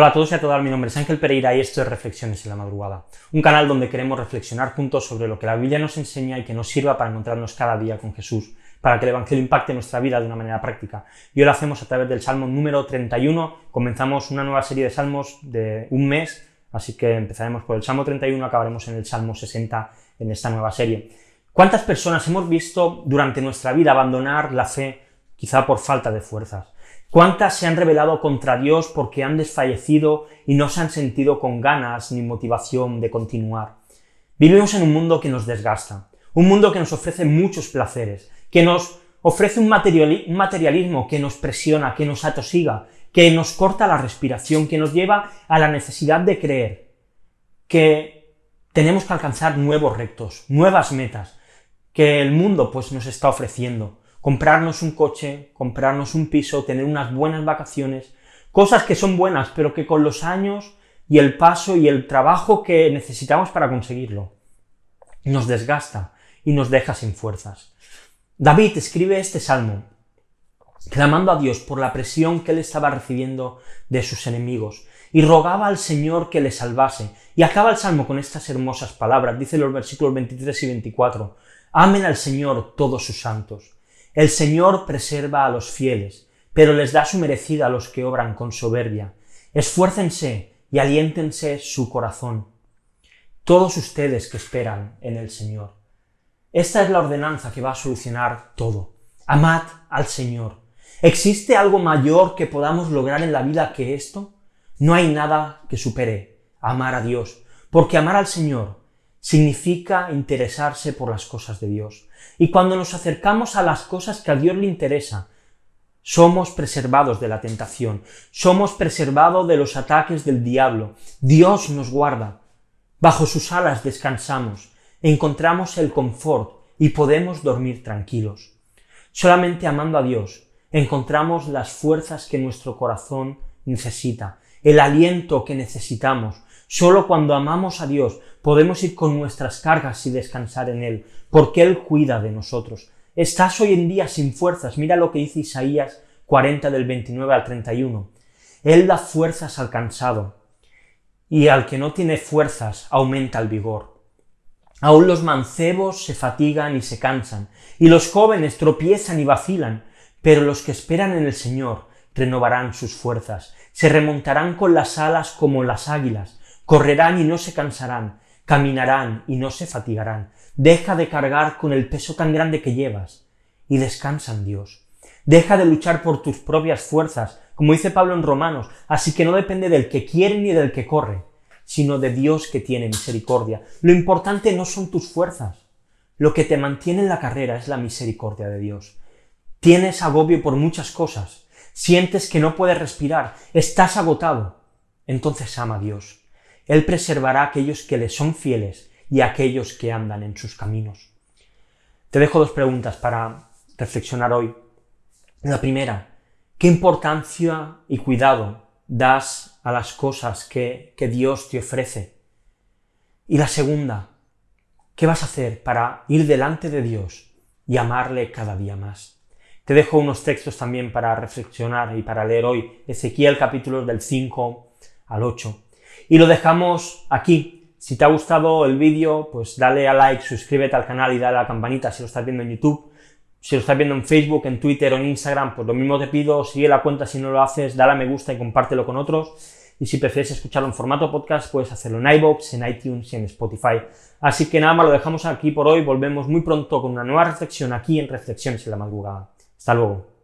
Hola a todos y a todas, mi nombre es Ángel Pereira y esto es Reflexiones en la Madrugada, un canal donde queremos reflexionar juntos sobre lo que la Biblia nos enseña y que nos sirva para encontrarnos cada día con Jesús, para que el Evangelio impacte nuestra vida de una manera práctica. Y hoy lo hacemos a través del Salmo número 31, comenzamos una nueva serie de salmos de un mes, así que empezaremos por el Salmo 31, acabaremos en el Salmo 60 en esta nueva serie. ¿Cuántas personas hemos visto durante nuestra vida abandonar la fe, quizá por falta de fuerzas? ¿Cuántas se han rebelado contra Dios porque han desfallecido y no se han sentido con ganas ni motivación de continuar? Vivimos en un mundo que nos desgasta, un mundo que nos ofrece muchos placeres, que nos ofrece un, materialismo que nos presiona, que nos atosiga, que nos corta la respiración, que nos lleva a la necesidad de creer, que tenemos que alcanzar nuevos retos, nuevas metas, que el mundo pues nos está ofreciendo comprarnos un coche, comprarnos un piso, tener unas buenas vacaciones, cosas que son buenas, pero que con los años y el paso y el trabajo que necesitamos para conseguirlo, nos desgasta y nos deja sin fuerzas. David escribe este salmo clamando a Dios por la presión que él estaba recibiendo de sus enemigos, y rogaba al Señor que le salvase. Y acaba el salmo con estas hermosas palabras, dice los versículos 23 y 24, Amen al Señor todos sus santos. El Señor preserva a los fieles, pero les da su merecida a los que obran con soberbia. Esfuércense y aliéntense su corazón. Todos ustedes que esperan en el Señor. Esta es la ordenanza que va a solucionar todo. Amad al Señor. ¿Existe algo mayor que podamos lograr en la vida que esto? No hay nada que supere amar a Dios, porque amar al Señor significa interesarse por las cosas de Dios. Y cuando nos acercamos a las cosas que a Dios le interesa, somos preservados de la tentación, somos preservados de los ataques del diablo. Dios nos guarda. Bajo sus alas descansamos, encontramos el confort y podemos dormir tranquilos. Solamente amando a Dios encontramos las fuerzas que nuestro corazón necesita, el aliento que necesitamos, Solo cuando amamos a Dios podemos ir con nuestras cargas y descansar en Él, porque Él cuida de nosotros. Estás hoy en día sin fuerzas. Mira lo que dice Isaías 40 del 29 al 31. Él da fuerzas al cansado, y al que no tiene fuerzas aumenta el vigor. Aún los mancebos se fatigan y se cansan, y los jóvenes tropiezan y vacilan, pero los que esperan en el Señor renovarán sus fuerzas, se remontarán con las alas como las águilas, Correrán y no se cansarán, caminarán y no se fatigarán. Deja de cargar con el peso tan grande que llevas y descansa en Dios. Deja de luchar por tus propias fuerzas, como dice Pablo en Romanos, así que no depende del que quiere ni del que corre, sino de Dios que tiene misericordia. Lo importante no son tus fuerzas. Lo que te mantiene en la carrera es la misericordia de Dios. Tienes agobio por muchas cosas. Sientes que no puedes respirar. Estás agotado. Entonces ama a Dios. Él preservará a aquellos que le son fieles y a aquellos que andan en sus caminos. Te dejo dos preguntas para reflexionar hoy. La primera, ¿qué importancia y cuidado das a las cosas que, Dios te ofrece? Y la segunda, ¿qué vas a hacer para ir delante de Dios y amarle cada día más? Te dejo unos textos también para reflexionar y para leer hoy. Ezequiel capítulos del 5 al 8. Y lo dejamos aquí. Si te ha gustado el vídeo, pues dale a like, suscríbete al canal y dale a la campanita si lo estás viendo en YouTube. Si lo estás viendo en Facebook, en Twitter o en Instagram, pues lo mismo te pido, sigue la cuenta si no lo haces, dale a me gusta y compártelo con otros. Y si prefieres escucharlo en formato podcast, puedes hacerlo en iBox, en iTunes y en Spotify. Así que nada más, lo dejamos aquí por hoy. Volvemos muy pronto con una nueva reflexión aquí en Reflexiones en la Madrugada. Hasta luego.